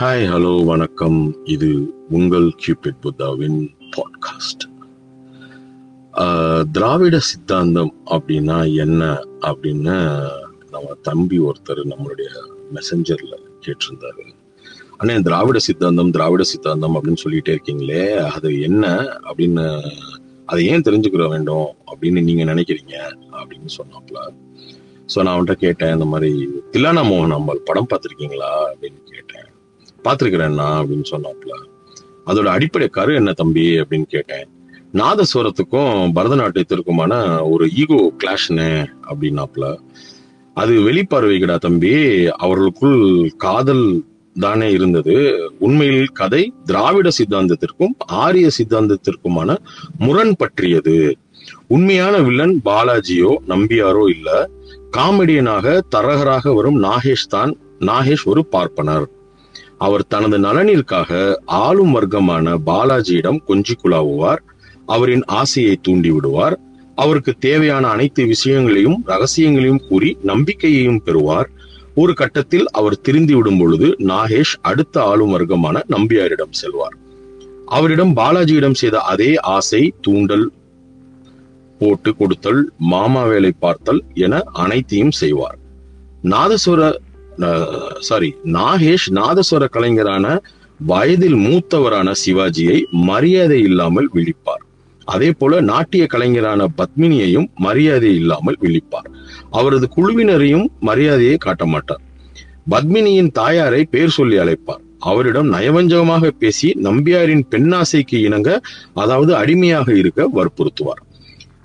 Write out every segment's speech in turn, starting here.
Hi hello வணக்கம். இது உங்கள் கியூபிட் புத்தாவின் பாட்காஸ்ட் திராவிட சித்தாந்தம் அப்படின்னா என்ன அப்படின்னு நம்ம தம்பி ஒருத்தர் நம்மளுடைய மெசஞ்சர்ல கேட்டிருந்தாரு. அண்ணே திராவிட சித்தாந்தம் திராவிட சித்தாந்தம் அப்படின்னு சொல்லிட்டே இருக்கீங்களே அது என்ன அப்படின்னு அதை ஏன் தெரிஞ்சுக்கிற வேண்டும் அப்படின்னு நீங்க நினைக்கிறீங்க அப்படின்னு சொன்னாப்ல. ஸோ நான் அவன்கிட்ட கேட்டேன் இந்த மாதிரி தில்லானா மோகன் அம்பாள் படம் பார்த்துருக்கீங்களா அப்படின்னு கேட்டேன். பார்த்துருக்கிறேன்னா அப்படின்னு சொன்னாப்ல. அதோட அடிப்படை கரு என்ன தம்பி அப்படின்னு கேட்டேன். நாதஸ்வரத்துக்கும் பரதநாட்டியத்திற்குமான ஒரு ஈகோ கிளாஷ்னு அப்படின்னாப்ல. அது வெளிப்பார்வைகடா தம்பி. அவர்களுக்குள் காதல் தானே இருந்தது. உண்மையில் கதை திராவிட சித்தாந்தத்திற்கும் ஆரிய சித்தாந்தத்திற்குமான முரண் பற்றியது. உண்மையான வில்லன் பாலாஜியோ நம்பியாரோ இல்ல. காமெடியனாக தரகராக வரும் நாகேஷ் தான் நாகேஷ் ஒரு பார்ப்பனர். அவர் தனது நலனிற்காக ஆளும் வர்க்கமான பாலாஜியிடம் கொஞ்சி குழாவுவார். அவரின் ஆசையை தூண்டி விடுவார். அவருக்கு தேவையான அனைத்து விஷயங்களையும் ரகசியங்களையும் கூறி நம்பிக்கையையும் பெறுவார். ஒரு கட்டத்தில் அவர் திருந்தி விடும் பொழுது நாகேஷ் அடுத்த ஆளும் வர்க்கமான நம்பியாரிடம் செல்வார். அவரிடம் பாலாஜியிடம் செய்த அதே ஆசை தூண்டல் போட்டு கொடுத்தல் மாமா வேலை பார்த்தல் என அனைத்தையும் செய்வார். நாதஸ்வர சாரி நாகேஷ் நாதஸ்வர கலைஞரான வயதில் மூத்தவரான சிவாஜியை மரியாதை இல்லாமல் விழிப்பார். அதே போல நாட்டிய கலைஞரான பத்மினியையும் மரியாதை இல்லாமல் விழிப்பார். அவரது குழுவினரையும் மரியாதையை காட்ட மாட்டார். பத்மினியின் தாயாரை பேர் சொல்லி அழைப்பார். அவரிடம் நயவஞ்சகமாக பேசி நம்பியாரின் பெண்ணாசைக்கு இணங்க அதாவது அடிமையாக இருக்க வற்புறுத்துவார்.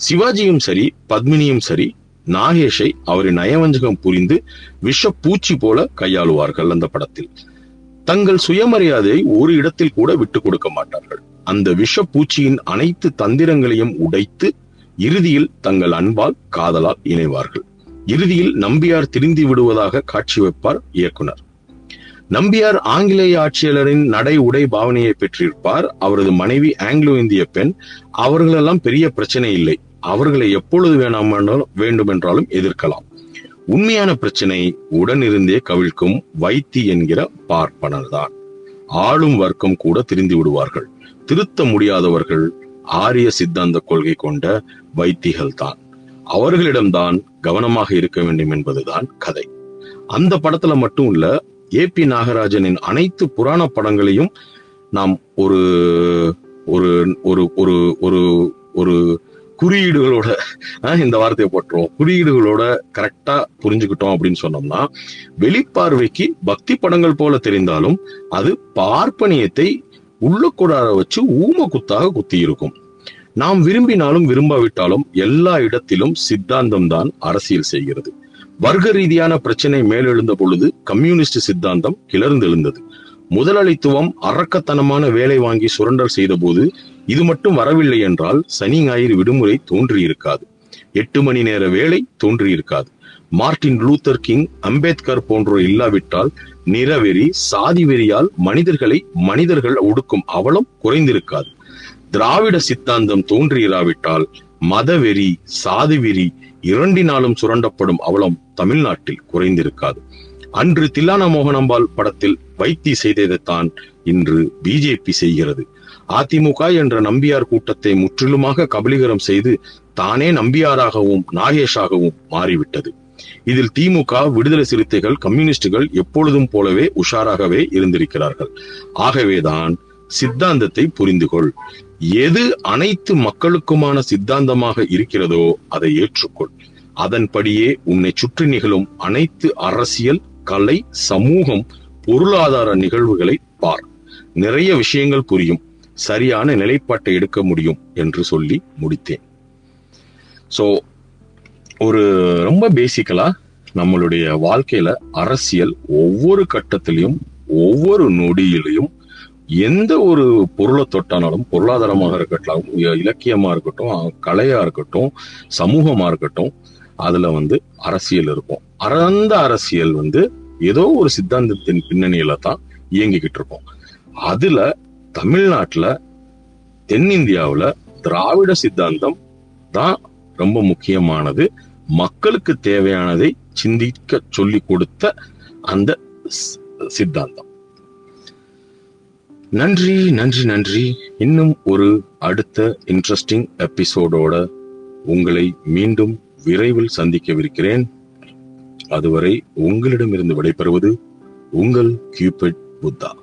சிவாஜியும் சரி பத்மினியும் சரி நாகேஷை அவரின் நயவஞ்சகம் புரிந்து விஷ பூச்சி போல கையாளுவார்கள் அந்த படத்தில். தங்கள் சுயமரியாதையை ஒரு இடத்தில் கூட விட்டு கொடுக்க மாட்டார்கள். அந்த விஷ பூச்சியின் அனைத்து தந்திரங்களையும் உடைத்து இறுதியில் தங்கள் அன்பால் காதலால் இணைவார்கள். இறுதியில் நம்பியார் திரிந்து விடுவதாக காட்சி வைப்பார் இயக்குனர். நம்பியார் ஆங்கிலேய ஆட்சியாளரின் நடை உடை பாவனையை பெற்றிருப்பார். அவரது மனைவி ஆங்கிலோ இந்திய பெண். அவர்களெல்லாம் பெரிய பிரச்சனை இல்லை. அவர்களை எப்பொழுது வேணாம் வேண்டுமென்றாலும் எதிர்க்கலாம். உண்மையான பிரச்சனை உடனிருந்தே கவிழ்க்கும் வைத்தி என்கிற பார்ப்பனர் தான் ஆளும் வர்க்கம் கூட திருந்தி விடுவார்கள். திருத்த முடியாதவர்கள் ஆரிய சித்தாந்த கொள்கை கொண்ட வைத்திகள் தான் அவர்களிடம்தான் கவனமாக இருக்க வேண்டும் என்பதுதான் கதை. அந்த படத்துல மட்டும் இல்ல ஏ பி நாகராஜனின் அனைத்து புராண படங்களையும் நாம் ஒரு ஒரு ஒரு ஒரு ஒரு ஒரு குறியீடுகளோட இந்த வார்த்தையை போட்டுருவோம். குறியீடுகளோட கரெக்டா புரிஞ்சுக்கிட்டோம் அப்படின்னு சொன்னோம்னா வெளிப்பார்வைக்கு பக்தி படங்கள் போல தெரிந்தாலும் அது பார்ப்பனியத்தை உள்ள கூடார வச்சு ஊம குத்தாக குத்தி இருக்கும் நாம் விரும்பினாலும் விரும்பாவிட்டாலும் எல்லா இடத்திலும் சித்தாந்தம் தான் அரசியல் செய்கிறது. வர்க்க ரீதியான பிரச்சனை மேலெழுந்த பொழுது கம்யூனிஸ்ட் சித்தாந்தம் கிளர்ந்தெழுந்தது. முதலாளித்துவம் அரக்கத்தனமான வேலை வாங்கி சுரண்டல் செய்த போது இது மட்டும் வரவில்லை என்றால் சனி ஞாயிறு விடுமுறை தோன்றியிருக்காது. எட்டு மணி நேர வேலை தோன்றியிருக்காது. மார்டின் லூத்தர் கிங் அம்பேத்கர் போன்றோர் இல்லாவிட்டால் நிறவெறி சாதி வெறியால் மனிதர்களை மனிதர்கள் ஒடுக்கும் அவலம் குறைந்திருக்காது. திராவிட சித்தாந்தம் தோன்றியிராவிட்டால் மதவெறி சாதி வெறி இரண்டினாலும் சுரண்டப்படும் அவலம் தமிழ்நாட்டில் குறைந்திருக்காது. அன்று தில்லானா மோகனம்பாள் படத்தில் வைத்தி செய்ததைத்தான் இன்று பிஜேபி செய்கிறது. அதிமுக என்ற நம்பியார் கூட்டத்தை முற்றிலுமாக கபலீகரம் செய்து தானே நம்பியாராகவும் நாகேஷாகவும் மாறிவிட்டது. இதில் திமுக விடுதலை சிறுத்தைகள் கம்யூனிஸ்டுகள் எப்பொழுதும் போலவே உஷாராகவே இருந்திருக்கிறார்கள். ஆகவேதான் சித்தாந்தத்தை புரிந்து கொள் எது அனைத்து மக்களுக்குமான சித்தாந்தமாக இருக்கிறதோ அதை ஏற்றுக்கொள். அதன்படியே உன்னை சுற்றி நிகழும் அனைத்து அரசியல் கலை சமூகம் பொருளாதார நிகழ்வுகளை பார். நிறைய விஷயங்கள் புரியும். சரியான நிலைப்பாட்டை எடுக்க முடியும் என்று சொல்லி முடித்தேன். சோ ஒரு ரொம்ப பேசிக்கலா நம்மளுடைய வாழ்க்கையில அரசியல் ஒவ்வொரு கட்டத்திலையும் ஒவ்வொரு நொடியிலையும் எந்த ஒரு பொருளை தொட்டானாலும் பொருளாதாரமாக இருக்கட்டும் இலக்கியமா இருக்கட்டும் கலையா இருக்கட்டும் சமூகமா இருக்கட்டும் அதுல வந்து அரசியல் இருக்கும். பரந்த அரசியல் வந்து ஏதோ ஒரு சித்தாந்தத்தின் பின்னணியில தான் இயங்கிக்கிட்டு இருக்கோம். அதுல தமிழ்நாட்டுல தென்னிந்தியாவுல திராவிட சித்தாந்தம் தான் ரொம்ப முக்கியமானது. மக்களுக்கு தேவையானதை சிந்திக்க சொல்லி கொடுத்த அந்த சித்தாந்தம். நன்றி நன்றி நன்றி. இன்னும் ஒரு அடுத்த இன்ட்ரெஸ்டிங் எபிசோடோட உங்களை மீண்டும் விரைவில் சந்திக்கவிருக்கிறேன். அதுவரை உங்களிடமிருந்து விடைபெறுவது உங்கள் கியூபிட் புத்தா.